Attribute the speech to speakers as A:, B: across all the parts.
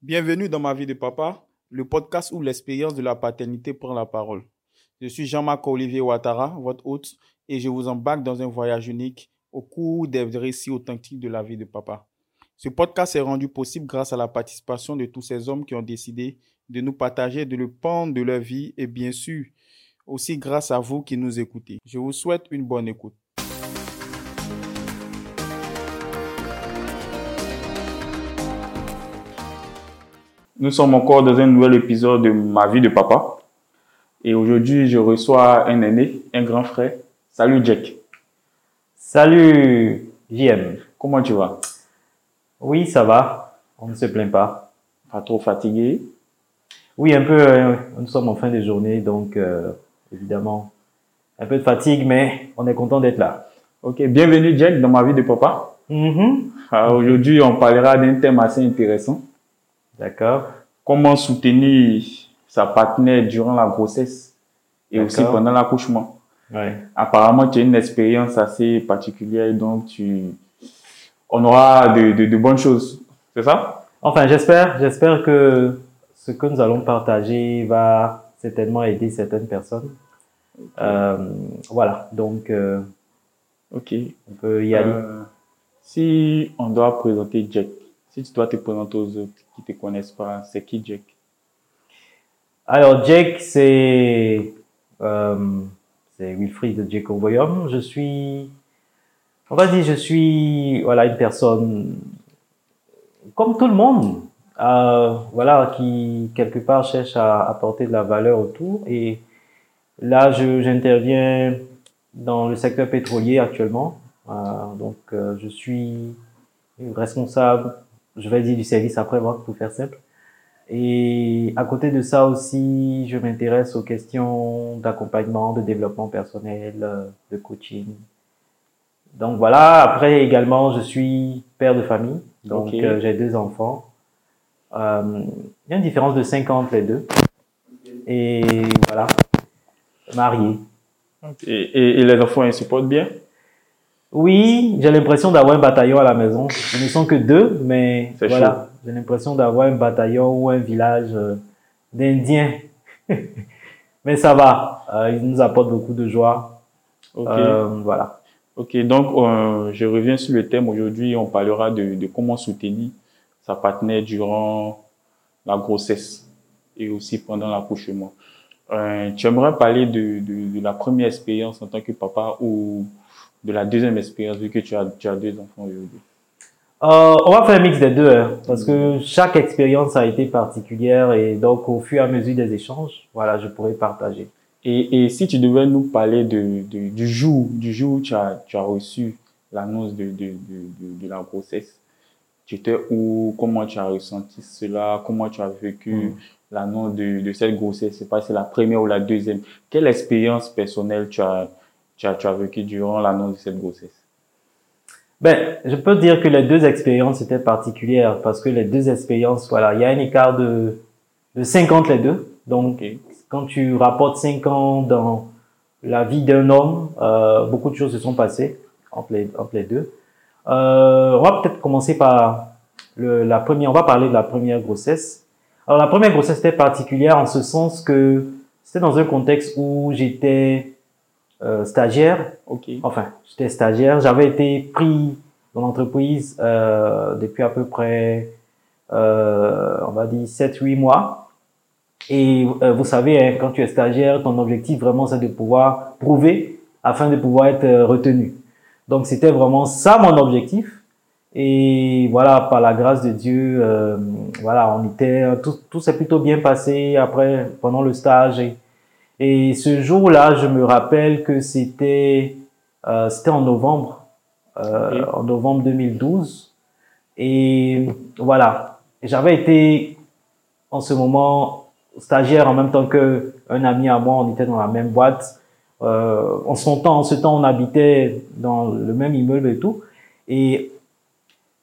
A: Bienvenue dans ma vie de papa, le podcast où l'expérience de la paternité prend la parole. Je suis Jean-Marc Olivier Ouattara, votre hôte, et je vous embarque dans un voyage unique au cours des récits authentiques de la vie de papa. Ce podcast est rendu possible grâce à la participation de tous ces hommes qui ont décidé de nous partager de le pan de leur vie et bien sûr aussi grâce à vous qui nous écoutez. Je vous souhaite une bonne écoute. Nous sommes encore dans un nouvel épisode de Ma vie de papa. Et aujourd'hui, je reçois un aîné, un grand frère. Salut Jack.
B: Salut JM.
A: Comment tu vas?
B: Oui, ça va. On ne se plaint pas.
A: Pas trop fatigué?
B: Oui, un peu. euh, nous sommes en fin de journée, donc euh, évidemment, un peu de fatigue, mais on est content d'être là.
A: Ok, bienvenue Jack dans Ma vie de papa. Ah, Aujourd'hui, on parlera d'un thème assez intéressant.
B: D'accord.
A: Comment soutenir sa partenaire durant la grossesse et aussi pendant l'accouchement?
B: Ouais.
A: Apparemment, tu as une expérience assez particulière, donc tu... on aura de, de- de bonnes choses. C'est ça?
B: Enfin, j'espère, j'espère que ce que nous allons partager va certainement aider certaines personnes. Euh, voilà. Donc, euh,
A: Ok.
B: on peut y aller.
A: Euh, si on doit présenter Jack, si tu dois te présenter aux autres qui ne te connaissent pas, c'est qui Jack?
B: Alors, Jake, c'est euh, Wilfried Jacob Voyom. Je suis, on va dire, je suis voilà une personne comme tout le monde, euh, voilà, qui quelque part cherche à apporter de la valeur autour. Et là, j'interviens dans le secteur pétrolier actuellement. Euh, donc, euh, je suis responsable, je vais dire du service après-vente pour faire simple. Et à côté de ça aussi, je m'intéresse aux questions d'accompagnement, de développement personnel, euh, de coaching. Donc voilà, après également, je suis père de famille, donc euh, j'ai deux enfants. Euh, il y a une différence de 5 ans entre les deux. Et voilà, marié.
A: et, et- et les enfants, ils se portent bien?
B: Oui, j'ai l'impression d'avoir un bataillon à la maison. Ce ne sont que deux, mais voilà, j'ai l'impression d'avoir un bataillon ou un village euh, d'Indiens. mais ça va, euh, ils nous apportent beaucoup de joie.
A: Ok.
B: Euh, voilà.
A: Ok, donc euh, je reviens sur le thème. Aujourd'hui, on parlera de, de comment soutenir sa partenaire durant la grossesse et aussi pendant l'accouchement. Tu aimerais parler de, de, de la première expérience en tant que papa ou de la deuxième expérience vu que tu as, tu as deux enfants aujourd'hui
B: Euh, on va faire un mix des deux, hein, parce que chaque expérience a été particulière et donc au fur et à mesure des échanges, voilà, je pourrais partager.
A: et, et si tu devais nous parler de, de- du jour du jour où tu as, tu as reçu l'annonce de, de, de, la grossesse, tu étais où Comment tu as ressenti cela Comment tu as vécu
B: Mhm.
A: l'annonce de, de cette grossesse C'est pas si c'est la première ou la deuxième. Quelle expérience personnelle tu as, tu as, tu as vécu durant l'annonce de cette grossesse
B: Ben, je peux dire que les deux expériences étaient particulières parce que les deux expériences, voilà, il y a un écart de, de 50 les deux. Donc, quand tu rapportes 5 ans dans la vie d'un homme, euh, beaucoup de choses se sont passées entre les, entre les deux. Euh, on va peut-être commencer par le, la première, on va parler de la première grossesse. Alors, la première grossesse était particulière en ce sens que c'était dans un contexte où j'étais euh, stagiaire
A: Ok.
B: enfin, j'étais stagiaire, j'avais été pris dans l'entreprise euh, depuis à peu près, euh, on va dire, 7-8 mois. Et euh, vous savez, hein, quand tu es stagiaire, ton objectif vraiment, c'est de pouvoir prouver afin de pouvoir être euh, retenu. Donc, c'était vraiment ça mon objectif. Et voilà, par la grâce de Dieu, euh, voilà, on était, tout, tout s'est plutôt bien passé après, pendant le stage. Et, et ce jour-là, je me rappelle que c'était euh, c'était en novembre, euh, en novembre 2012. Et voilà, j'avais été en ce moment stagiaire en même temps que un ami à moi. On était dans la même boîte. Euh, en son temps, en ce temps, on habitait dans le même immeuble et tout. Et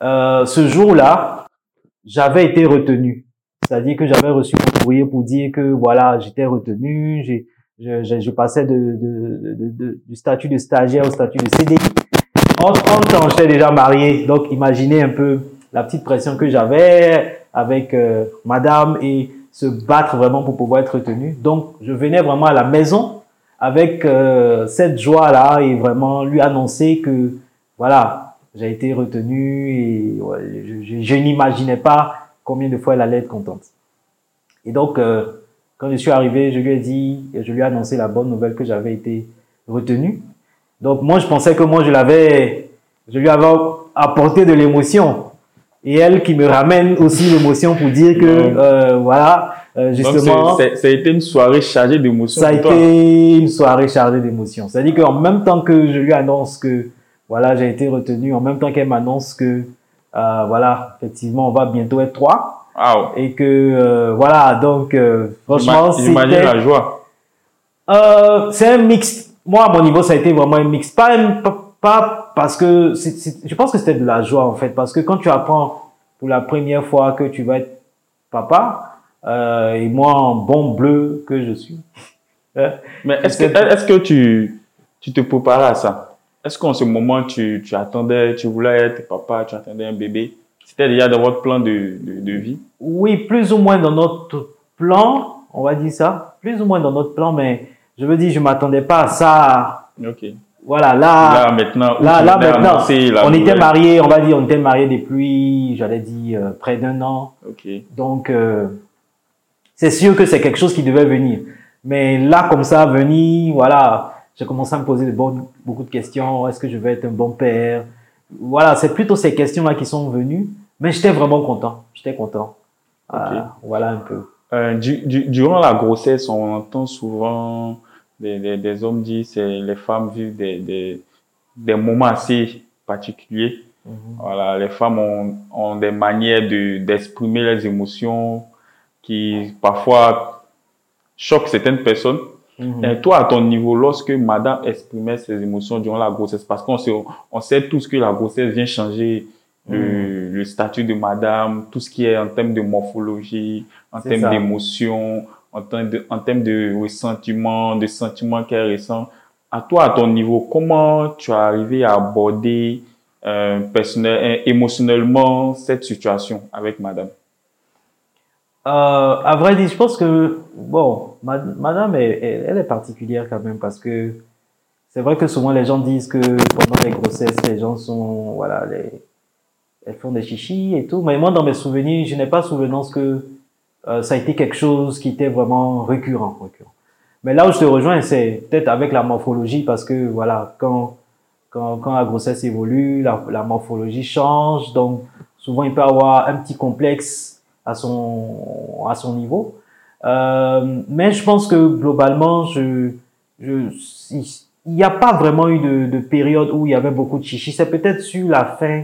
B: euh, ce jour-là, j'avais été retenu. C'est-à-dire que j'avais reçu mon courrier pour dire que voilà, j'étais retenu, j'ai, je, je, je passais de, de, de, de- du statut de stagiaire au statut de CDI. En, en temps, j'étais déjà marié, donc imaginez un peu la petite pression que j'avais avec euh, madame et se battre vraiment pour pouvoir être retenu. Donc, je venais vraiment à la maison avec euh, cette joie-là et vraiment lui annoncer que, voilà, j'ai été retenu et je, je, n'imaginais pas combien de fois elle allait être contente. Et donc, euh, quand je suis arrivé, je lui ai dit, je lui ai annoncé la bonne nouvelle que j'avais été retenu. Donc, moi, je pensais que moi, je l'avais, je lui avais apporté de l'émotion. Et elle qui me ramène aussi l'émotion pour dire que, euh, voilà, euh, justement.
A: Donc ça a été une soirée chargée d'émotions.
B: Ça a été une soirée chargée d'émotions. C'est-à-dire qu'en même temps que je lui annonce que, voilà, j'ai été retenu, en même temps qu'elle m'annonce que, voilà, effectivement, on va bientôt être trois.
A: Wow.
B: Et que, euh, voilà, donc, euh, franchement,
A: J'imagine la joie.
B: Euh, c'est un mix. Moi, à mon niveau, ça a été vraiment un mix. Pas, pas, parce que, je pense que c'était de la joie, en fait. Parce que quand tu apprends pour la première fois que tu vas être papa, euh, et moi, en bon bleu que je suis.
A: Mais est-ce que, est-ce que tu, tu te préparais à ça? Est-ce qu'en ce moment, tu, tu attendais, tu voulais être papa, tu attendais un bébé? C'était déjà dans votre plan de, de, vie?
B: Oui, plus ou moins dans notre plan, on va dire ça. Plus ou moins dans notre plan, mais je veux dire, je m'attendais pas à ça.
A: Ok.
B: Voilà, là,
A: là maintenant,
B: là, là maintenant on était mariés, on va dire, on était mariés depuis, j'allais dire, euh, près d'un an.
A: Ok.
B: Donc, euh, c'est sûr que c'est quelque chose qui devait venir. Mais là, comme ça, venir, voilà, j'ai commencé à me poser de beaucoup de questions. Est-ce que je vais être un bon père? Voilà, c'est plutôt ces questions-là qui sont venues. Mais j'étais vraiment content. J'étais content. Euh, voilà un peu.
A: Euh, du, du, durant la grossesse, on entend souvent des, des, des hommes dire que les femmes vivent des, des, des moments assez particuliers. Mhm. Voilà, les femmes ont, ont des manières de, d'exprimer leurs émotions qui parfois choquent certaines personnes. Mhm. Et toi, à ton niveau, lorsque madame exprimait ses émotions durant la grossesse, parce qu'on sait, on sait tous que la grossesse vient changer le, mhm. le, statut de madame, tout ce qui est en termes de morphologie, en termes d'émotions, en termes de, en termes de ressentiment, de sentiments qu'elle ressent. À toi, à ton niveau, comment tu as arrivé à aborder euh, personnel, émotionnellement cette situation avec madame?
B: Euh, à vrai dire, je pense que, bon, madame, elle, est particulière quand même parce que c'est vrai que souvent les gens disent que pendant les grossesses, les gens sont, voilà, les, elles font des chichis et tout. Mais moi, dans mes souvenirs, je n'ai pas souvenance que euh, ça a été quelque chose qui était vraiment récurrent, récurrent. Mais là où je te rejoins, c'est peut-être avec la morphologie parce que, voilà, quand, quand, quand la grossesse évolue, la, la morphologie change. Donc, souvent, il peut avoir un petit complexe à son, à son niveau. Euh, mais je pense que globalement, je, je, il n'y a pas vraiment eu de, de, période où il y avait beaucoup de chichi. C'est peut-être sur la fin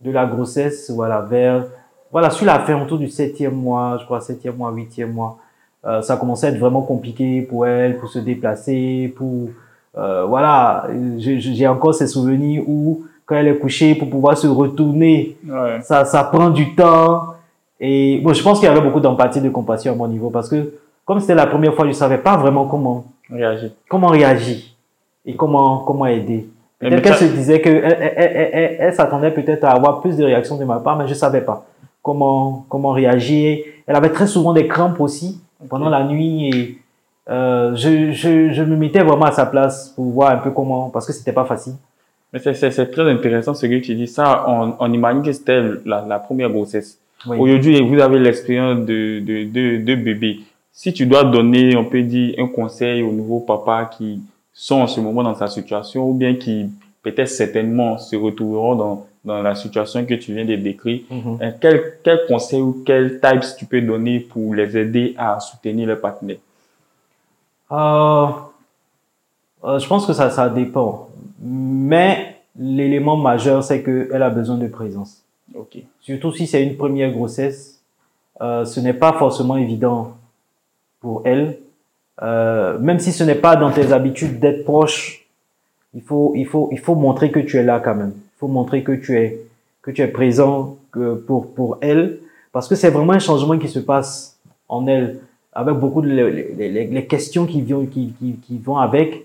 B: de la grossesse, voilà, vers, voilà, sur la fin, autour du septième mois, je crois, septième mois, huitième mois, euh, ça commençait à être vraiment compliqué pour elle, pour se déplacer, pour, euh, voilà, j'ai encore ces souvenirs où, quand elle est couchée, pour pouvoir se retourner, ça, ça prend du temps. Et bon, je pense qu'il y avait beaucoup d'empathie, de compassion à mon niveau parce que comme c'était la première fois, je savais pas vraiment comment
A: réagir,
B: comment réagir et comment comment aider. Peut-être qu'elle se disait que elle, elle, elle, elle s'attendait peut-être à avoir plus de réactions de ma part, mais je savais pas comment comment réagir. Elle avait très souvent des crampes aussi pendant la nuit et euh, je, je, je me mettais vraiment à sa place pour voir un peu comment parce que c'était pas facile.
A: Mais c'est très intéressant ce que tu dis. Ça, on, on imagine que c'était la, la première grossesse. Aujourd'hui, vous avez l'expérience de, de, de, de bébé. Si tu dois donner, on peut dire, un conseil aux nouveaux papas qui sont en ce moment dans sa situation ou bien qui peut-être certainement se retrouveront dans, dans la situation que tu viens de décrire, mm-hmm. euh, quel, quel conseil ou quel types tu peux donner pour les aider à soutenir leur partenaire?
B: Euh, euh, je pense que ça, ça dépend. Mais l'élément majeur, c'est qu'elle a besoin de présence.
A: Ok.
B: Surtout si c'est une première grossesse, euh, ce n'est pas forcément évident pour elle. Euh, même si ce n'est pas dans tes habitudes d'être proche, il faut, il faut, il faut montrer que tu es là quand même. Il faut montrer que tu es, que tu es présent que pour, pour elle, parce que c'est vraiment un changement qui se passe en elle, avec beaucoup de les, les, les questions qui, viennent, qui, qui, qui vont avec.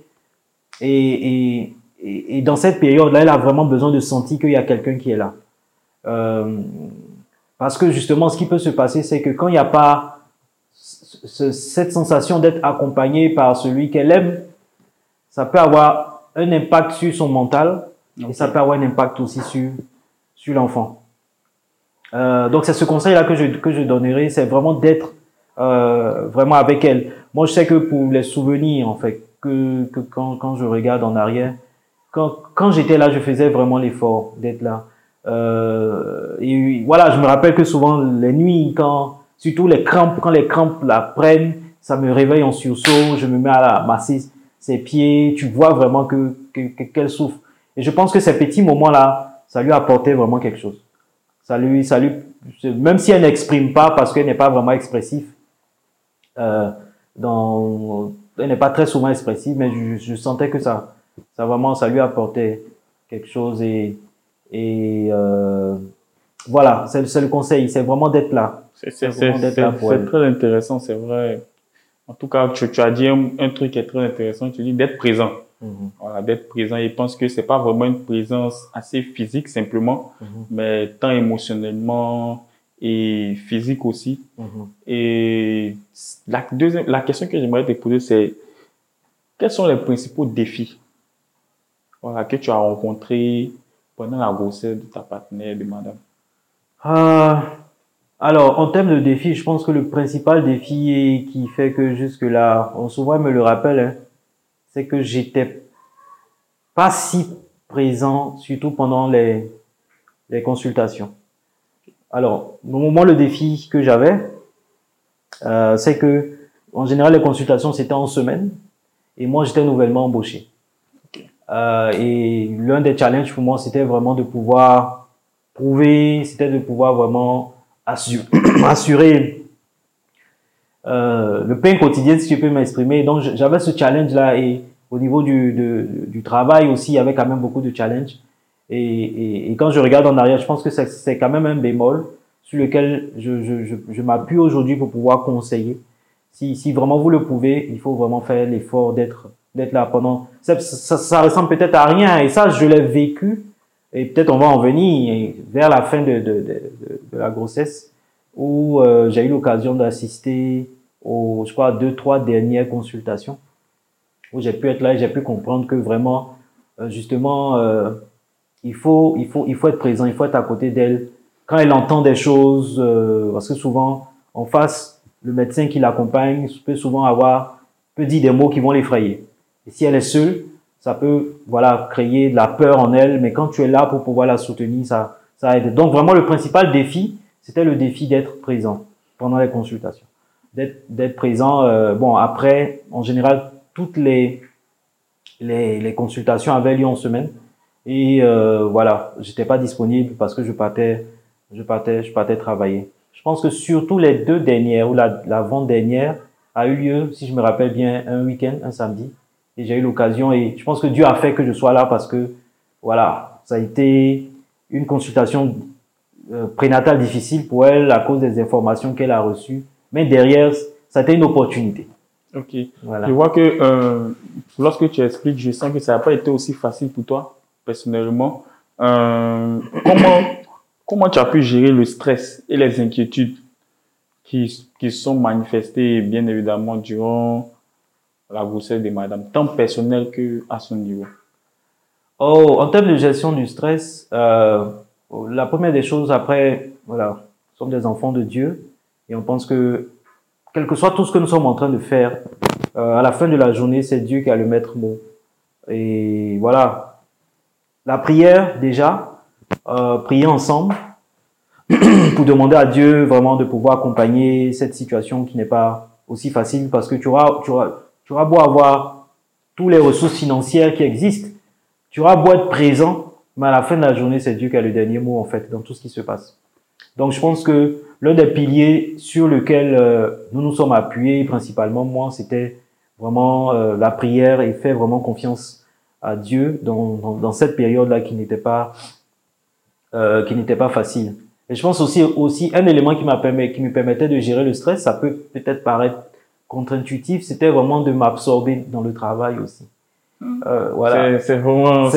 B: Et, et, et dans cette période-là, elle a vraiment besoin de sentir qu'il y a quelqu'un qui est là. Euh, parce que justement, ce qui peut se passer, c'est que quand il n'y a pas cette sensation d'être accompagné par celui qu'elle aime, ça peut avoir un impact sur son mental et ça peut avoir un impact aussi sur, sur l'enfant. Euh, donc c'est ce conseil-là que je, que je donnerai, c'est vraiment d'être euh, vraiment avec elle. Moi, je sais que pour les souvenirs, en fait, que, que quand, quand je regarde en arrière, quand, quand j'étais là, je faisais vraiment l'effort d'être là. Euh, et voilà, je me rappelle que souvent les nuits, quand surtout les crampes, quand les crampes la prennent, ça me réveille en sursaut, je me mets à masser ses pieds, tu vois vraiment que qu'elle souffre. Et je pense que ces petits moments-là, ça lui apportait vraiment quelque chose. Ça lui, ça lui, même si elle n'exprime pas parce qu'elle n'est pas vraiment expressive, euh, dans, elle n'est pas très souvent expressive, mais je, je, sentais que ça, ça vraiment, ça lui apportait quelque chose et, et euh, voilà, c'est le conseil, c'est vraiment d'être là.
A: C'est très intéressant, c'est vrai. En tout cas, tu, tu as dit un, truc qui est très intéressant, tu dis d'être présent. Mhm. Voilà, d'être présent. Je pense que c'est pas vraiment une présence assez physique simplement, mhm. mais tant émotionnellement et physique aussi. Mhm. Et la, deuxième, la question que j'aimerais te poser, c'est quels sont les principaux défis voilà, que tu as rencontrés pendant la grossesse de ta partenaire, de madame
B: euh, Alors, en termes de défis, je pense que le principal défi qui fait que jusque-là, on souvent me le rappelle, hein, c'est que j'étais pas si présent, surtout pendant les, les consultations. Alors, moment le défi que j'avais, euh, c'est que en général les consultations c'était en semaine et moi j'étais nouvellement embauché. Euh, et l'un des challenges pour moi c'était vraiment de pouvoir prouver, c'était de pouvoir vraiment assurer, euh, le pain quotidien si je peux m'exprimer. Donc j'avais ce challenge là et au niveau du, travail aussi il y avait quand même beaucoup de challenges. Et, quand je regarde en arrière, je pense que c'est quand même un bémol sur lequel je, m'appuie aujourd'hui pour pouvoir conseiller. Si vraiment vous le pouvez, il faut vraiment faire l'effort d'être d'être là pendant. Ça, ça, ça ressemble peut-être à rien et ça, je l'ai vécu et peut-être on va en venir vers la fin de, de, de, de la grossesse où euh, j'ai eu l'occasion d'assister aux, je crois, deux, trois dernières consultations où j'ai pu être là et j'ai pu comprendre que vraiment, euh, justement, euh, il faut, il faut, il faut être présent, il faut être à côté d'elle. Quand elle entend des choses, euh, parce que souvent, en face, le médecin qui l'accompagne peut souvent avoir, peut dire des mots qui vont l'effrayer. Et si elle est seule, ça peut, voilà, créer de la peur en elle, mais quand tu es là pour pouvoir la soutenir, ça, ça aide. Donc vraiment, le principal défi, c'était le défi d'être présent pendant les consultations. D'être, d'être présent, euh, bon, après, en général, toutes les, les, les consultations avaient lieu en semaine. Et euh, voilà, j'étais pas disponible parce que je partais, je partais, je partais travailler. Je pense que surtout les deux dernières ou la l'avant-dernière a eu lieu, si je me rappelle bien, un week-end, un samedi. Et j'ai eu l'occasion et je pense que Dieu a fait que je sois là parce que voilà, ça a été une consultation euh, prénatale difficile pour elle à cause des informations qu'elle a reçues. Mais derrière, ça a été une opportunité.
A: Ok. Voilà. Je vois que euh, lorsque tu expliques, je sens que ça n'a pas été aussi facile pour toi personnellement, euh, comment, comment tu as pu gérer le stress et les inquiétudes qui, qui sont manifestées, bien évidemment, durant la grossesse de madame, tant personnelle que à son niveau.
B: Oh, en termes de gestion du stress, euh, la première des choses, après, voilà, nous sommes des enfants de Dieu et on pense que, quel que soit tout ce que nous sommes en train de faire, euh, à la fin de la journée, c'est Dieu qui a le maître mot. Et voilà, la prière, déjà, euh, prier ensemble pour demander à Dieu vraiment de pouvoir accompagner cette situation qui n'est pas aussi facile parce que tu auras, tu auras, tu auras beau avoir tous les ressources financières qui existent, tu auras beau être présent, mais à la fin de la journée, c'est Dieu qui a le dernier mot en fait dans tout ce qui se passe. Donc je pense que l'un des piliers sur lequel euh, nous nous sommes appuyés principalement, moi, c'était vraiment euh, la prière et faire vraiment confiance à Dieu dans, dans, dans cette période-là qui n'était pas euh, qui n'était pas facile. Et je pense aussi aussi un élément qui m'a permis qui me permettait de gérer le stress, ça peut peut-être paraître contre-intuitif, c'était vraiment de m'absorber dans le travail aussi. Euh, voilà.
A: C'est c'est vraiment,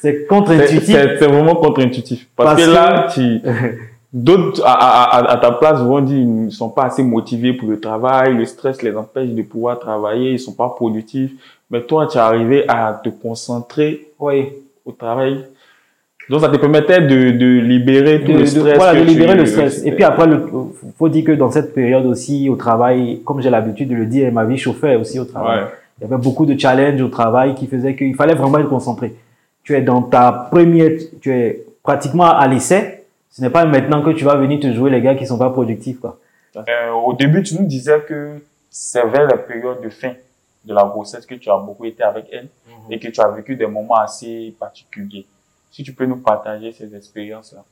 B: C'est contre-intuitif.
A: c'est- vraiment contre-intuitif. Parce,
B: Parce
A: que,
B: que-
A: là, tu, d'autres à, à, à, à ta place vont dire ils ne sont pas assez motivés pour le travail, le stress les empêche de pouvoir travailler, ils sont pas productifs. Mais toi, tu es arrivé à te concentrer
B: Oui.
A: au travail. Donc, ça te permettait de, de libérer tout
B: de,
A: le
B: de-
A: stress.
B: voilà,
A: que
B: de libérer
A: tu-
B: le stress. Et puis après, le, faut dire que dans cette période aussi au travail, comme j'ai l'habitude de le dire, ma vie chauffait aussi au travail.
A: Ouais.
B: Il y avait beaucoup de challenges au travail qui faisaient qu'il fallait vraiment être concentré. Tu es dans ta première, tu es pratiquement à l'essai. Ce n'est pas maintenant que tu vas venir te jouer les gars qui sont pas productifs, quoi.
A: Euh, au début, tu nous disais que c'est vers la période de fin de la grossesse que tu as beaucoup été avec elle et que tu as vécu des moments assez particuliers. Si tu peux nous partager ces expériences-là.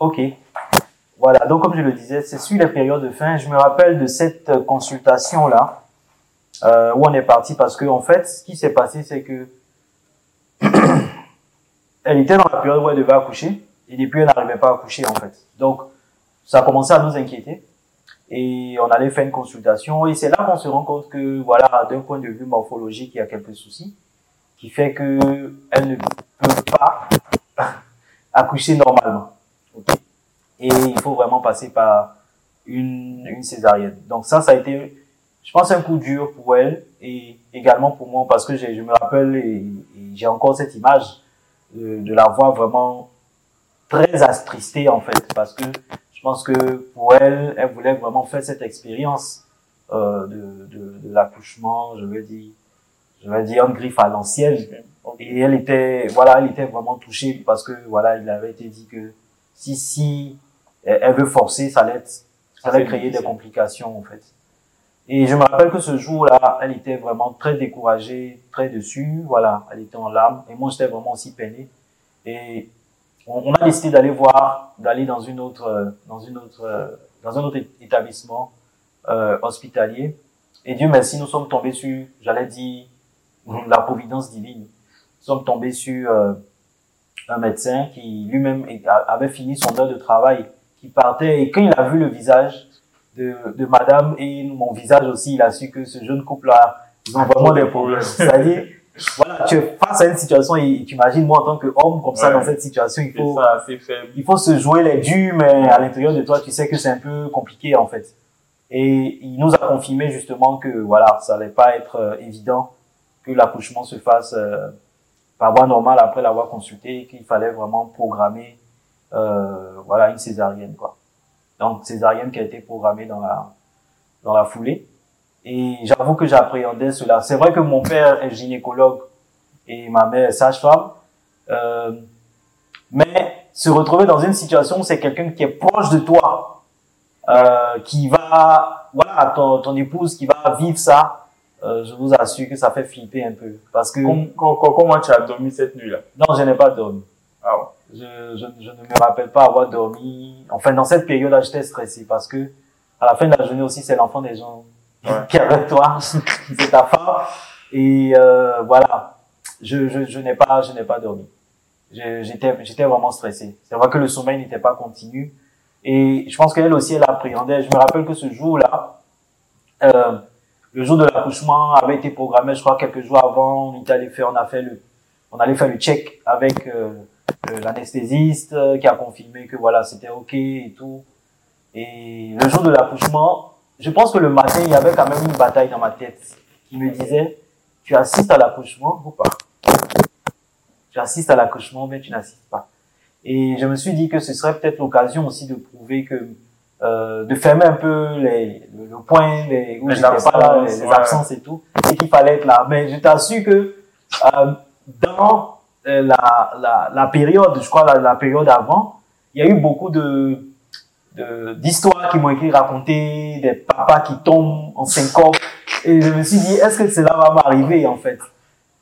B: Ok. Voilà. Donc, comme je le disais, c'est sur les périodes de fin. Je me rappelle de cette consultation-là, euh, où on est parti parce que, en fait, ce qui s'est passé, c'est que elle était dans la période où elle devait accoucher et depuis elle n'arrivait pas à accoucher, en fait. Donc, ça a commencé à nous inquiéter et on allait faire une consultation et c'est là qu'on se rend compte que, voilà, d'un point de vue morphologique, il y a quelques soucis qui fait que elle ne pas accoucher normalement. Ok. Et il faut vraiment passer par une, une césarienne. Donc ça, ça a été, je pense, un coup dur pour elle et également pour moi parce que je me rappelle et, j'ai encore cette image de, de la voir vraiment très attristée en fait parce que je pense que pour elle, elle voulait vraiment faire cette expérience euh, de, de, de l'accouchement, je veux dire, je vais dire en griffe à l'ancienne. Et elle était, voilà, elle était vraiment touchée parce que, voilà, il avait été dit que si, si elle veut forcer, ça allait, ça allait créer des complications, en fait. Et je me rappelle que ce jour-là, elle était vraiment très découragée, très dessus, voilà, elle était en larmes. Et moi, j'étais vraiment aussi peiné. Et on, on a décidé d'aller voir, d'aller dans une autre, euh, dans une autre, euh, dans un autre établissement euh, hospitalier. Et Dieu merci, nous sommes tombés sur, j'allais dire, la providence divine. Nous sommes tombés sur euh, un médecin qui lui-même avait fini son heure de travail, qui partait et quand il a vu le visage de, de madame et mon visage aussi, il a su que ce jeune couple-là, ils ont vraiment des problèmes. C'est-à-dire, voilà, tu es face à une situation et tu imagines moi en tant qu'homme comme ça
A: Ouais.
B: dans cette situation, il faut,
A: ça,
B: il faut se jouer les durs, mais à l'intérieur de toi, tu sais que c'est un peu compliqué en fait. Et il nous a confirmé justement que voilà, ça allait pas être euh, évident que l'accouchement se fasse euh, par voie normale après l'avoir consulté, qu'il fallait vraiment programmer euh, voilà une césarienne quoi. Donc césarienne qui a été programmée dans la dans la foulée. Et j'avoue que j'appréhendais cela. C'est vrai que mon père est gynécologue et ma mère est sage-femme. Euh, mais se retrouver dans une situation où c'est quelqu'un qui est proche de toi, euh, qui va, voilà, ton, ton épouse qui va vivre ça, euh, je vous assure que ça fait flipper un peu. Parce que,
A: Com- com- com- Comment tu as dormi cette nuit-là?
B: Non, je n'ai pas dormi.
A: Ah ouais.
B: Je, je, je ne me rappelle pas avoir dormi. Enfin, dans cette période-là, j'étais stressé parce que, à la fin de la journée aussi, c'est l'enfant des gens
A: Ouais.
B: qui est avec toi, c'est ta femme. Et euh, voilà, je, je, je n'ai pas, je n'ai pas dormi. J'étais, j'étais vraiment stressé. C'est vrai que le sommeil n'était pas continu. Et je pense qu'elle aussi, elle appréhendait. Je me rappelle que ce jour-là, euh, le jour de l'accouchement avait été programmé, je crois, quelques jours avant. On était allé faire, on a fait le, on allait faire le check avec euh, euh, l'anesthésiste euh, qui a confirmé que voilà, c'était ok et tout. Et le jour de l'accouchement, je pense que le matin, il y avait quand même une bataille dans ma tête qui me disait, tu assistes à l'accouchement ou pas? Tu assistes à l'accouchement, mais tu n'assistes pas. Et je me suis dit que ce serait peut-être l'occasion aussi de prouver que, euh, de fermer un peu les, le, le point les, où
A: Les
B: j'étais pas là, les,
A: absences, ouais.
B: absences et tout, et qu'il fallait être là. Mais je t'assure que euh, dans euh, la, la, la période, je crois la, la période avant, il y a eu beaucoup de de- d'histoires qui m'ont été racontées, des papas qui tombent en syncope. Et je me suis dit, est-ce que cela va m'arriver en fait?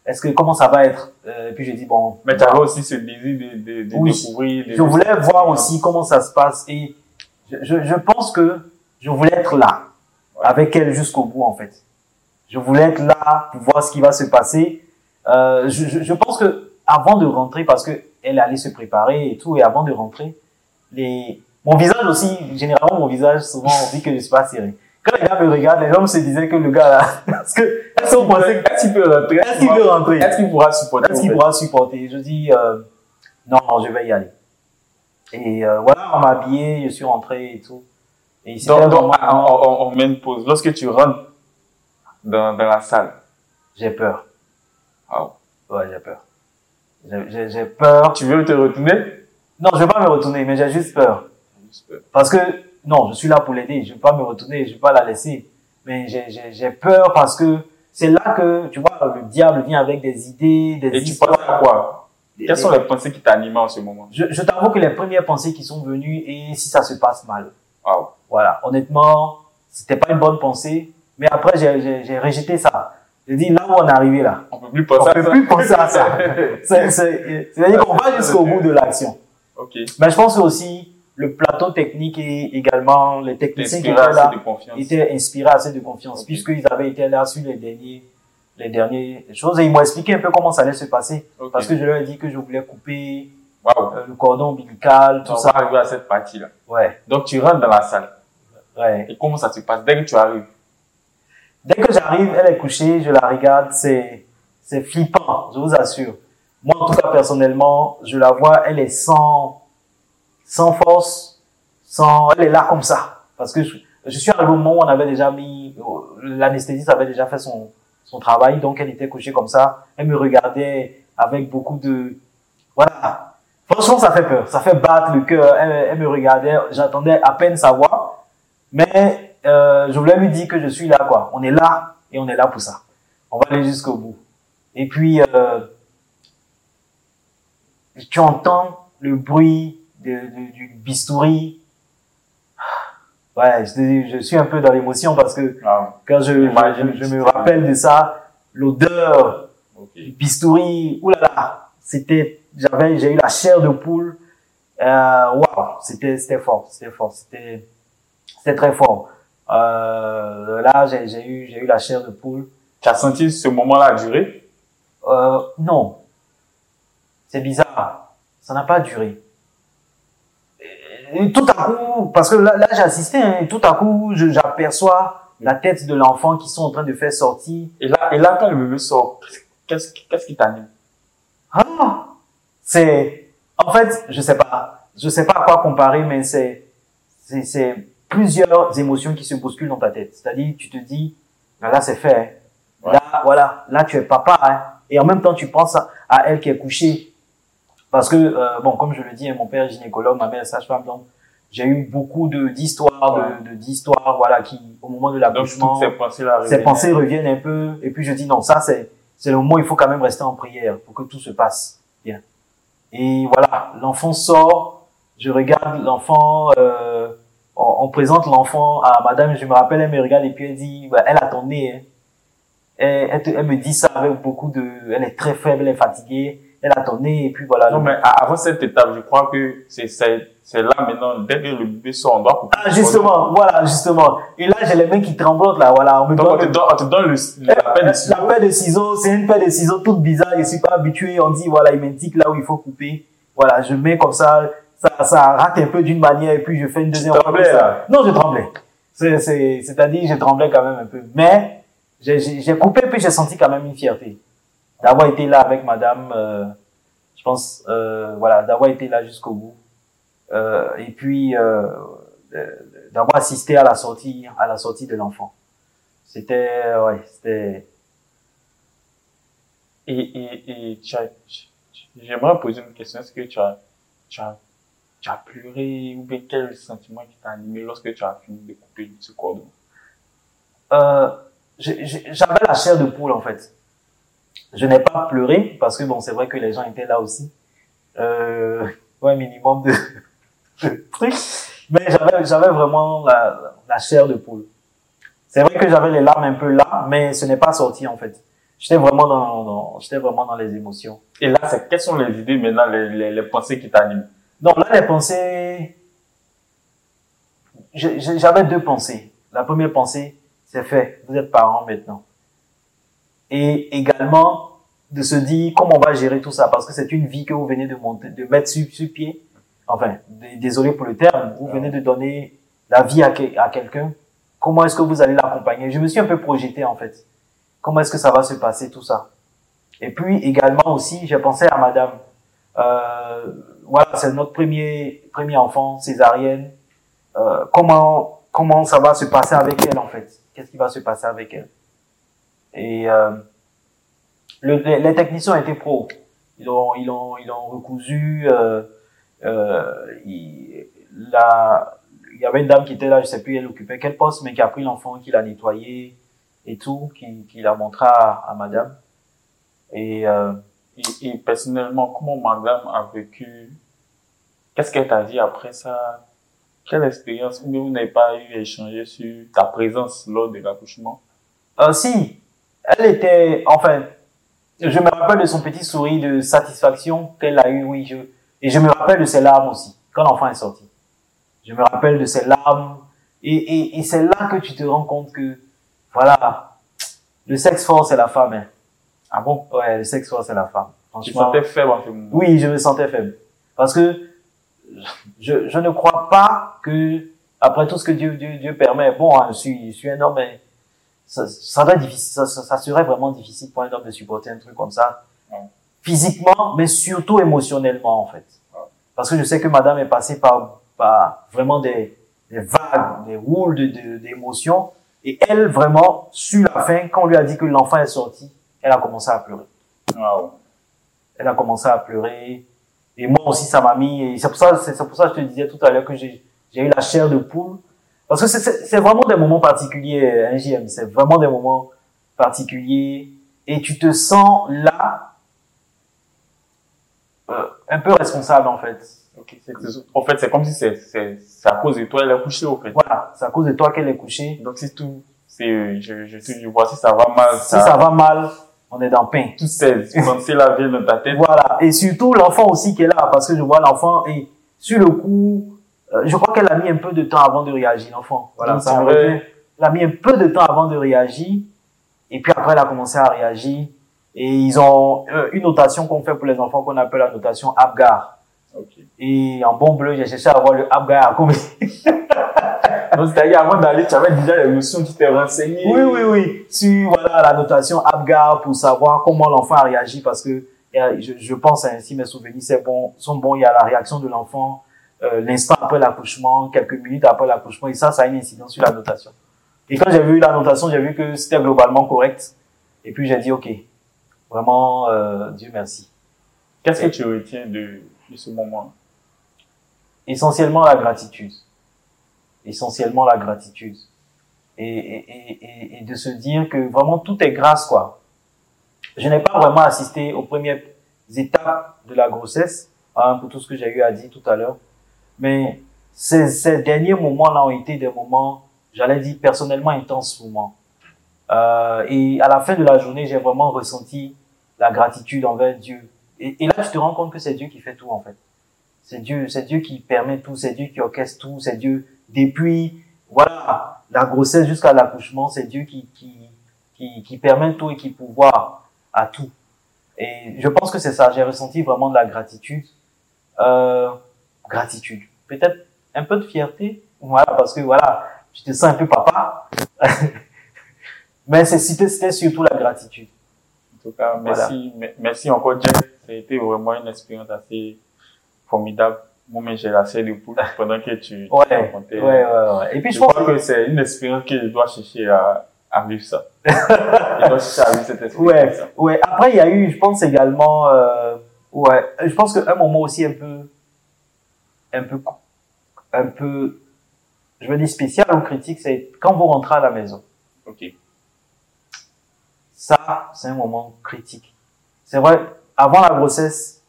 B: Est-ce que comment ça va être? Euh, Et puis j'ai dit bon.
A: Mais tu avais aussi ce désir de, de, de
B: Oui.
A: découvrir. de-
B: Je voulais voir aussi comment ça se passe et je, pense que je voulais être là avec elle jusqu'au bout en fait. Je voulais être là pour voir ce qui va se passer. Euh, je, pense que avant de rentrer, parce que elle allait se préparer et tout, et avant de rentrer, les mon visage aussi, généralement mon visage, souvent on dit que je suis pas serré. quand les gars me regardent, les hommes se disaient que le gars là, parce que, est-ce qu'on pensait
A: Est-ce qu'il peut rentrer?
B: Est-ce qu'il veut rentrer?
A: Est-ce qu'il pourra supporter
B: Est-ce qu'il pourra supporter? Je dis, euh, non, je vais y aller. Et euh, voilà, on m'a habillé, je suis rentré et tout. Et
A: Donc, donc,
B: vraiment-
A: on, on- on met une pause. Lorsque tu rentres dans, dans la salle,
B: j'ai peur. Ouais, j'ai peur. J'ai- peur.
A: tu veux te retourner?
B: Non, je vais pas me retourner, mais j'ai juste peur. Parce que, non, je suis là pour l'aider. Je vais pas me retourner, je vais pas la laisser. Mais j'ai- peur parce que c'est là que, tu vois, le diable vient avec des idées, des
A: Et tu penses à quoi? Quelles sont les pensées qui t'animent en ce moment?
B: Je, je t'avoue que les premières pensées qui sont venues, et si ça se passe mal.
A: Waouh.
B: Voilà, honnêtement, c'était pas une bonne pensée. Mais après, j'ai- rejeté ça. J'ai dit, là où on est arrivé là,
A: On peut plus penser
B: on
A: à
B: peut
A: ça.
B: plus penser à ça. C'est- c'est- C'est-à-dire qu'on va jusqu'au bout de l'action.
A: ok.
B: Mais je pense aussi le plateau technique et également les techniciens qui étaient là étaient inspirés assez de confiance
A: Ok.
B: puisqu'ils avaient été là sur les derniers les dernières choses. Et ils m'ont expliqué un peu comment ça allait se passer. Parce que je leur ai dit que je voulais couper euh, le cordon ombilical tout
A: On
B: ça.
A: va arriver à cette partie-là.
B: ouais.
A: Donc, tu rentres dans la salle.
B: ouais.
A: Et comment ça se passe? Dès que tu arrives.
B: Dès que j'arrive elle est couchée je la regarde c'est c'est flippant je vous assure. Moi en tout cas personnellement je la vois elle est sans sans force sans elle est là comme ça. Parce que je, je suis arrivé au moment où on avait déjà mis l'anesthésiste avait déjà fait son son travail. Donc elle était couchée comme ça. Elle me regardait avec beaucoup de voilà. Franchement ça fait peur. Ça fait battre le cœur. Elle, me regardait. J'attendais à peine sa voix. Mais euh, je voulais lui dire que je suis là quoi. On est là et on est là pour ça. On va aller jusqu'au bout. Et puis euh, tu entends le bruit de, de- du bistouri ouais je, je suis un peu dans l'émotion parce que
A: Waouh.
B: quand je,
A: Imagine,
B: je, je me rappelle de ça, l'odeur
A: Ok.
B: du bistouri, oulala, c'était, j'avais, j'ai eu la chair de poule, euh, waouh, c'était, c'était fort, c'était fort, c'était, c'était très fort. Euh, là, j'ai, j'ai eu, j'ai eu la chair de poule.
A: Tu as senti ce moment-là durer?
B: Euh, non, c'est bizarre, ça n'a pas duré. Et tout à coup, parce que là, là j'ai assisté, hein, et tout à coup, j'aperçois la tête de l'enfant qui sont en train de faire sortir
A: Et là, et là quand le bébé sort, qu'est-ce qu'est-ce qui t'anime?
B: Ah, c'est, en fait, je sais pas, je sais pas à quoi comparer, mais c'est, c'est, c'est plusieurs émotions qui se bousculent dans ta tête. C'est-à-dire, tu te dis, là, là, c'est fait. hein.
A: Ouais.
B: Là, voilà, là, tu es papa, hein. Et en même temps, tu penses à, à elle qui est couchée. Parce que, euh, bon, comme je le dis, hein, mon père est gynécologue, ma mère est sage-femme, donc, j'ai eu beaucoup de, d'histoires, de, de, d'histoires, voilà, qui, au moment de l'accouchement,
A: ces pensées-là
B: ces
A: reviennent.
B: pensées reviennent un peu et puis je dis non ça c'est c'est le moment où il faut quand même rester en prière pour que tout se passe bien et voilà l'enfant sort je regarde l'enfant euh, on, on présente l'enfant à madame je me rappelle elle me regarde et puis elle dit bah, elle a ton nez hein. elle, elle, te- elle me dit ça avec beaucoup de elle est très faible elle est fatiguée elle a ton nez et puis voilà
A: Non, mais avant cette étape, je crois que c'est c'est c'est là maintenant, dès que le bébé sort, on doit couper.
B: ah justement voilà justement et là j'ai les mains qui tremblotent là voilà on me
A: Donc, on te donne, on te donne le, la peine de
B: La
A: ciseaux.
B: paire de ciseaux, c'est une paire de ciseaux toute bizarre, je suis pas habitué, on dit voilà, il m'indique là où il faut couper. Voilà, je mets comme ça, ça, ça rate un peu d'une manière et puis je fais une deuxième fois.
A: tremblais, là
B: Non, je tremblais. C'est, c'est, c'est-à-dire, je tremblais quand même un peu. Mais, j'ai coupé puis j'ai senti quand même une fierté. D'avoir été là avec madame, euh, je pense, euh, voilà, d'avoir été là jusqu'au bout. Euh, et puis, euh, euh, d'avoir assisté à la sortie, à la sortie de l'enfant. C'était, ouais, c'était,
A: Et, et, et j'aimerais poser une question. Est-ce que tu as, tu as, tu as pleuré ou bien quel sentiment qui t'a animé lorsque tu as fini de couper ce cordon?
B: Euh, j'avais la chair de poule en fait. Je n'ai pas pleuré parce que bon, c'est vrai que les gens étaient là aussi. Euh, ouais, minimum de, de trucs. Mais j'avais, j'avais vraiment la, la chair de poule. C'est vrai que j'avais les larmes un peu là, mais ce n'est pas sorti en fait. J'étais vraiment dans, dans- j'étais vraiment dans les émotions.
A: Et là, c'est, quelles sont les idées maintenant, les, les, les pensées qui t'animent?
B: Donc là, les pensées, j'avais deux pensées. La première pensée, c'est fait, vous êtes parents maintenant. Et également, de se dire comment on va gérer tout ça, parce que c'est une vie que vous venez de monter, de mettre sur, sur pied. Enfin, désolé pour le terme, vous venez de donner la vie à, que- à quelqu'un. comment est-ce que vous allez l'accompagner? Je me suis un peu projeté en fait. Comment est-ce que ça va se passer tout ça? Et puis également aussi, j'ai pensé à Madame. Euh, voilà, c'est notre premier premier enfant, césarienne. Euh, comment comment ça va se passer avec elle en fait? Qu'est-ce qui va se passer avec elle? Et euh, le, les, techniciens étaient pro. Ils ont ils ont ils ont recousu. Euh, euh, il, la, il y avait une dame qui était là, je sais plus elle occupait quel poste, mais qui a pris l'enfant, qui l'a nettoyé et tout, qui, qui l'a montré à, à madame. Et, euh,
A: et, et, personnellement, comment madame a vécu? Qu'est-ce qu'elle t'a dit après ça? Quelle expérience? Vous n'avez pas eu à échanger sur ta présence lors de l'accouchement?
B: Euh, Si, elle était, enfin, je me rappelle de son petit sourire de satisfaction qu'elle a eu, oui, je, et je me rappelle de ses larmes aussi, quand l'enfant est sorti. Je me rappelle de ses larmes, et, et, et c'est là que tu te rends compte que, voilà, le sexe fort, c'est la femme. Hein.
A: Ah bon?
B: Ouais, le sexe fort, c'est la femme.
A: Tu te sentais faible en moment
B: Oui, je me sentais faible. Parce que je, je ne crois pas que, après tout ce que Dieu, Dieu, Dieu permet, bon, hein, je, suis, je suis un homme, mais ça, ça, doit difficile, ça, ça, ça, serait vraiment difficile pour un homme de supporter un truc comme ça. Physiquement, mais surtout émotionnellement, en fait. Parce que je sais que madame est passée par, par vraiment des, des vagues, des roules d'émotions. De, de, et elle, vraiment, sur la fin, quand on lui a dit que l'enfant est sorti, elle a commencé à pleurer.
A: Wow.
B: Elle a commencé à pleurer. Et moi aussi, ça m'a mis, et c'est pour ça, c'est pour ça que je te disais tout à l'heure que j'ai eu la chair de poule. Parce que c'est vraiment des moments particuliers, hein, JM. C'est vraiment des moments particuliers. Et tu te sens là, euh, un peu responsable, en fait.
A: Okay. En fait, c'est comme si c'est à cause de toi qu'elle est couchée, en fait.
B: Voilà, c'est à cause de toi qu'elle est couchée.
A: Donc, c'est tout. C'est, je, je, je vois si ça va mal.
B: Si ça, va mal, on est dans pain.
A: Tout ces pensées là viennent dans ta tête.
B: Voilà. Et surtout, l'enfant aussi qui est là, parce que je vois l'enfant, et sur le coup, je crois qu'elle a mis un peu de temps avant de réagir, l'enfant. Voilà,
A: Donc,
B: ça revient. Elle a mis un peu de temps avant de réagir. Et puis après, elle a commencé à réagir. Et ils ont euh, une notation qu'on fait pour les enfants qu'on appelle la notation Abgar.
A: Okay.
B: Et en bon bleu, j'ai cherché à voir le Abgar à combien.
A: Donc, c'est-à-dire, avant d'aller, tu avais déjà les notions qui t'es renseignées.
B: Oui, oui, oui. Sur, voilà, la notation Abgar pour savoir comment l'enfant a réagi parce que, je, je pense, ainsi mes souvenirs c'est bon, sont bons. Il y a la réaction de l'enfant, euh, l'instant après l'accouchement, quelques minutes après l'accouchement, et ça, ça a une incidence sur la notation. Et quand j'ai vu la notation, j'ai vu que c'était globalement correct. Et puis j'ai dit, OK, vraiment, euh, Dieu merci.
A: Qu'est-ce que tu retiens de, de ce moment?
B: Essentiellement la gratitude. Essentiellement la gratitude. Et, et, et, et de se dire que vraiment tout est grâce, quoi. Je n'ai pas vraiment assisté aux premières étapes de la grossesse, hein, pour tout ce que j'ai eu à dire tout à l'heure. Mais ces, ces derniers moments-là ont été des moments, j'allais dire personnellement intenses pour moi. Euh, et à la fin de la journée, j'ai vraiment ressenti la gratitude envers Dieu. Et, là, tu te rends compte que c'est Dieu qui fait tout en fait. C'est Dieu, c'est Dieu qui permet tout, c'est Dieu qui orchestre tout, c'est Dieu depuis voilà la grossesse jusqu'à l'accouchement, c'est Dieu qui, qui qui qui permet tout et qui pouvoir à tout. Et je pense que c'est ça. J'ai ressenti vraiment de la gratitude. Euh, gratitude. Peut-être un peu de fierté. Voilà, parce que voilà, je te sens un peu papa. Mais c'était surtout la gratitude.
A: En tout cas, merci, voilà. merci encore, Jeff. Ça a été vraiment une expérience assez formidable. Moi, j'ai la chair de poule pendant que tu,
B: ouais, tu racontais. Ouais, ouais, ouais. Et puis, je,
A: je
B: pense
A: crois que, que c'est une expérience que je dois chercher à, à vivre ça. je dois chercher à vivre cette expérience.
B: Ouais, ouais. Après, il y a eu, je pense également, euh, ouais, je pense qu'un moment aussi un peu, un peu, un peu, je veux dire spécial ou critique, c'est quand vous rentrez à la maison.
A: Ok.
B: Ça, c'est un moment critique. C'est vrai, avant la grossesse,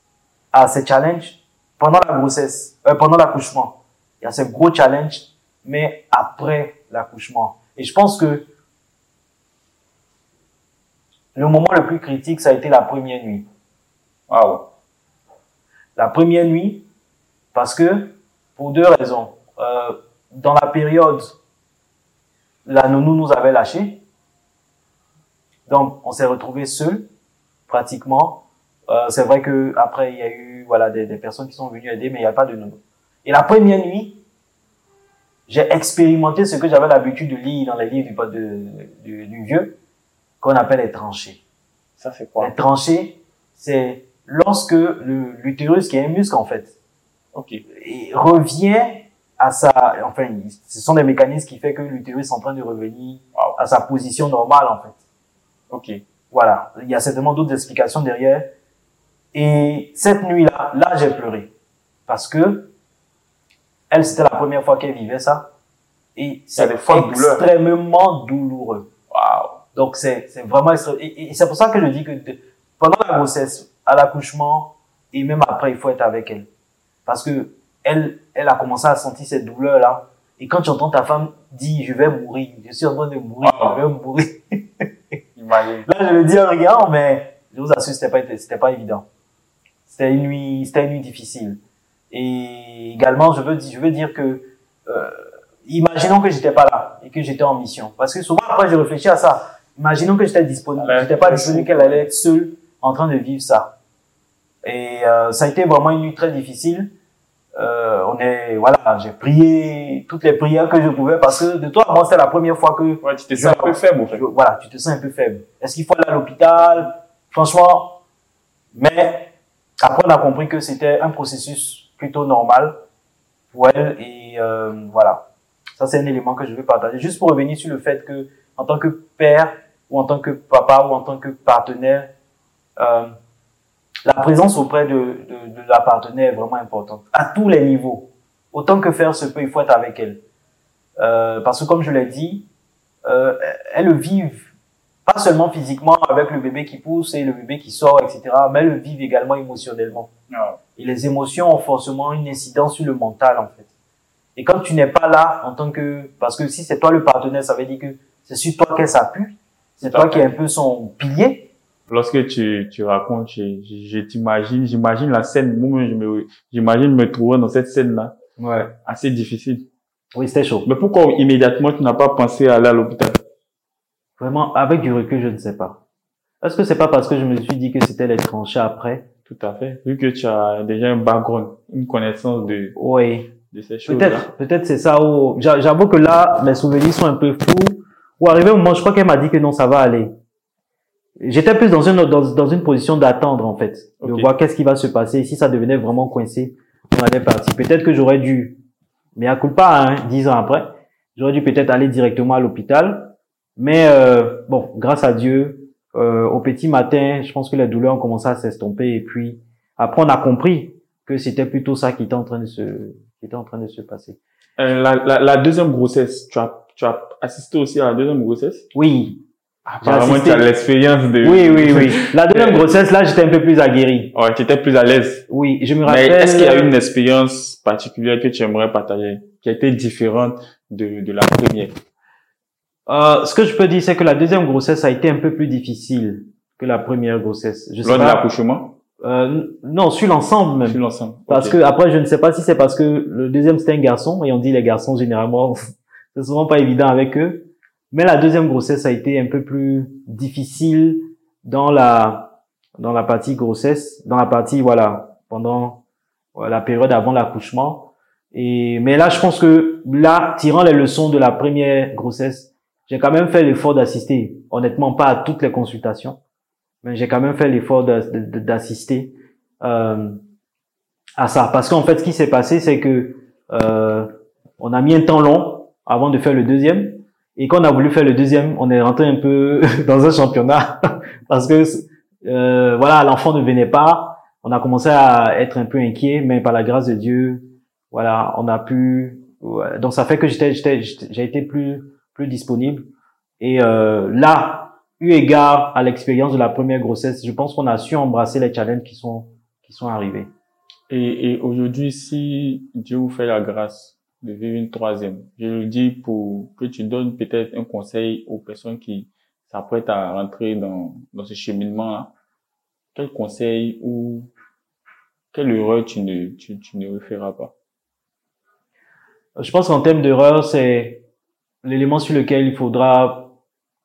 B: à ces challenges, pendant la grossesse, euh, pendant l'accouchement, il y a ce gros challenge, mais après l'accouchement. Et je pense que le moment le plus critique, ça a été la première nuit.
A: Wow.
B: La première nuit, parce que, pour deux raisons. Euh, dans la période, la nounou nous avait lâchés. Donc, on s'est retrouvé seul, pratiquement. Euh, c'est vrai que après il y a eu voilà des, des, personnes qui sont venues aider, mais il n'y a pas de nounou. Et la première nuit, j'ai expérimenté ce que j'avais l'habitude de lire dans les livres du, de, du, vieux, qu'on appelle les tranchées.
A: Ça, c'est quoi?
B: Les tranchées, c'est lorsque l'utérus, qui est un muscle en fait,
A: okay.
B: revient à sa, enfin, ce sont des mécanismes qui font que l'utérus est en train de revenir à sa position normale en fait.
A: Ok.
B: Voilà. Il y a certainement d'autres explications derrière. Et cette nuit-là, là, j'ai pleuré. Parce que, elle, c'était la première fois qu'elle vivait ça. Et c'est extrêmement douloureux.
A: Wow.
B: Donc, c'est, c'est vraiment Et, et c'est pour ça que je dis que pendant la grossesse, à l'accouchement, et même après, il faut être avec elle. Parce que, elle, elle a commencé à sentir cette douleur-là. Et quand tu entends ta femme dire, je vais mourir, je suis en train de mourir, je vais mourir. Là, je le dis en regard, mais je vous assure, c'était pas, c'était pas évident. C'était une nuit, c'était une nuit difficile. Et également, je veux, je veux dire que, euh, imaginons que j'étais pas là et que j'étais en mission. Parce que souvent, après, je réfléchis à ça. Imaginons que j'étais disponible. j'étais pas disponible qu'elle allait être seule en train de vivre ça. Et euh, ça a été vraiment une nuit très difficile. Euh, on est, voilà, j'ai prié toutes les prières que je pouvais parce que de toi, moi, c'était la première fois que.
A: Ouais, tu te sens un peu faible, en fait.
B: voilà, tu te sens un peu faible. Est-ce qu'il faut aller à l'hôpital? Franchement, mais après, on a compris que c'était un processus plutôt normal pour elle et euh, voilà. Ça, c'est un élément que je veux partager. Juste pour revenir sur le fait que, en tant que père ou en tant que papa ou en tant que partenaire, euh, la présence auprès de, de, de, la partenaire est vraiment importante à tous les niveaux. Autant que faire se peut, il faut être avec elle. Euh, parce que comme je l'ai dit, euh, elles vivent pas seulement physiquement avec le bébé qui pousse et le bébé qui sort, etc., mais elles le vivent également émotionnellement.
A: Ah.
B: Et les émotions ont forcément une incidence sur le mental, en fait. Et quand tu n'es pas là en tant que, parce que si c'est toi le partenaire, ça veut dire que c'est sur toi qu'elle s'appuie, c'est toi qui es un peu son pilier.
A: Lorsque tu, tu racontes, je, je, t'imagine, j'imagine la scène, moi je me, j'imagine me trouver dans cette scène-là.
B: Ouais.
A: Assez difficile.
B: Oui, c'était chaud.
A: Mais pourquoi immédiatement tu n'as pas pensé à aller à l'hôpital?
B: Vraiment, avec du recul, je ne sais pas. Est-ce que c'est pas parce que je me suis dit que c'était les tranchées après?
A: Tout à fait. Vu que tu as déjà un background, une connaissance de,
B: oui.
A: de ces choses
B: Peut-être, peut-être c'est ça où, j'avoue que là, mes souvenirs sont un peu flous. Ou arrivé au moment, je crois qu'elle m'a dit que non, ça va aller. J'étais plus dans une, dans, dans une position d'attendre, en fait. De voir qu'est-ce qui va se passer. Si ça devenait vraiment coincé, on allait partir. Peut-être que j'aurais dû, mais à coup pas, hein, dix ans après, j'aurais dû peut-être aller directement à l'hôpital mais euh, bon, grâce à Dieu, euh, au petit matin, je pense que les douleurs ont commencé à s'estomper et puis après on a compris que c'était plutôt ça qui était en train de se qui était en train de se passer.
A: Euh, la, la, la, deuxième grossesse, tu as tu as assisté aussi à la deuxième grossesse?
B: Oui.
A: Apparemment, tu as l'expérience de.
B: Oui, oui, oui. La deuxième grossesse, là, j'étais un peu plus aguerri.
A: Ouais, tu étais plus à l'aise.
B: Oui, je me rappelle.
A: Mais est-ce qu'il y a une expérience particulière que tu aimerais partager, qui a été différente de, de la première?
B: Euh, ce que je peux dire, c'est que la deuxième grossesse a été un peu plus difficile que la première grossesse.
A: Je Lors de l'accouchement?
B: Euh, Non, sur l'ensemble même.
A: Sur l'ensemble.
B: Parce que après, je ne sais pas si c'est parce que le deuxième c'était un garçon et on dit les garçons généralement c'est souvent pas évident avec eux. Mais la deuxième grossesse a été un peu plus difficile dans la dans la partie grossesse, dans la partie voilà pendant la période avant l'accouchement. Et mais là, je pense que là, tirant les leçons de la première grossesse, j'ai quand même fait l'effort d'assister. Honnêtement, pas à toutes les consultations, mais j'ai quand même fait l'effort d'assister euh, à ça. Parce qu'en fait, ce qui s'est passé, c'est que euh, on a mis un temps long avant de faire le deuxième. Et quand on a voulu faire le deuxième, on est rentré un peu dans un championnat parce que euh, voilà, l'enfant ne venait pas. On a commencé à être un peu inquiet, mais par la grâce de Dieu, voilà, on a pu. Donc ça fait que j'étais, j'ai été plus plus disponible. Et euh, là, eu égard à l'expérience de la première grossesse, je pense qu'on a su embrasser les challenges qui sont qui sont arrivés.
A: Et, et aujourd'hui, si Dieu vous fait la grâce de vivre une troisième, je le dis pour que tu donnes peut-être un conseil aux personnes qui s'apprêtent à rentrer dans, dans ce cheminement-là. Quel conseil ou quelle erreur tu ne, tu, tu ne referas pas?
B: Je pense qu'en termes d'erreur, c'est l'élément sur lequel il faudra,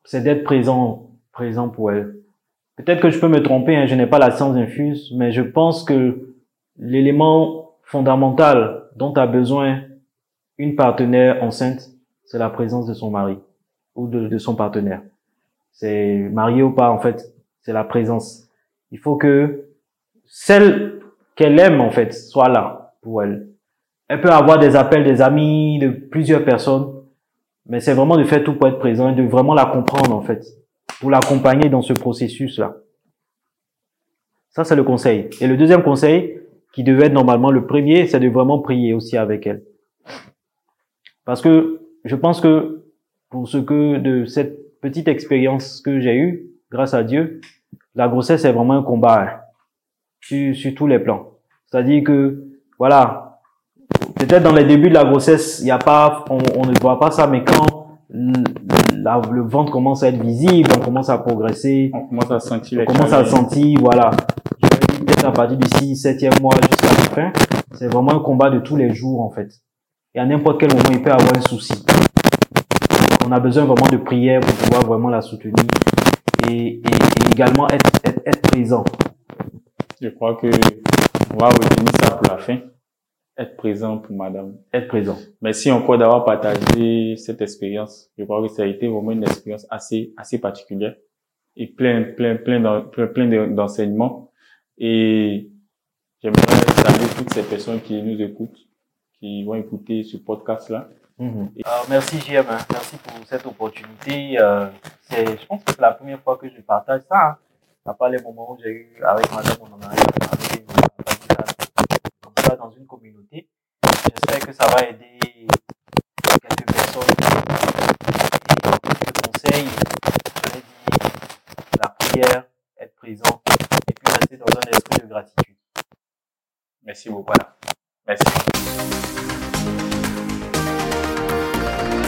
B: c'est d'être présent, présent pour elle. Peut-être que je peux me tromper, hein, je n'ai pas la science infuse, mais je pense que l'élément fondamental dont a besoin une partenaire enceinte, c'est la présence de son mari ou de, son partenaire. C'est marié ou pas, en fait, c'est la présence. Il faut que celle qu'elle aime, en fait, soit là pour elle. Elle peut avoir des appels des amis, de plusieurs personnes, mais c'est vraiment de faire tout pour être présent et de vraiment la comprendre, en fait, pour l'accompagner dans ce processus-là. Ça, c'est le conseil. Et le deuxième conseil, qui devait être normalement le premier, c'est de vraiment prier aussi avec elle. Parce que je pense que pour ce que de cette petite expérience que j'ai eue, grâce à Dieu, la grossesse est vraiment un combat hein, sur, sur tous les plans. C'est-à-dire que, voilà, peut-être dans les débuts de la grossesse, il a pas, on, on, ne voit pas ça, mais quand le ventre commence à être visible, on commence à progresser,
A: on commence à sentir,
B: on commence à sentir, voilà. Peut-être à partir du 6, 7e mois jusqu'à la fin, c'est vraiment un combat de tous les jours en fait. Et à n'importe quel moment, il peut avoir un souci. On a besoin vraiment de prière pour pouvoir vraiment la soutenir et, et, également être, être, être, présent.
A: Je crois que on va retenir ça pour la fin. Être présent pour madame.
B: Être présent.
A: Merci encore d'avoir partagé cette expérience. Je crois que ça a été vraiment une expérience assez, assez particulière et plein, plein, plein, plein, plein d'enseignements. Et j'aimerais saluer toutes ces personnes qui nous écoutent qui vont écouter ce podcast-là.
B: Mm merci JM, hein. merci pour cette opportunité. Euh, c'est, je pense que c'est la première fois que je partage ça. Hein. À part les moments où j'ai eu avec madame, on en a parlé comme ça dans une communauté. J'espère que ça va aider quelques personnes. Et conseil, je dit la prière, être présent et puis rester dans un esprit de gratitude.
A: Merci beaucoup. Voilà. Merci.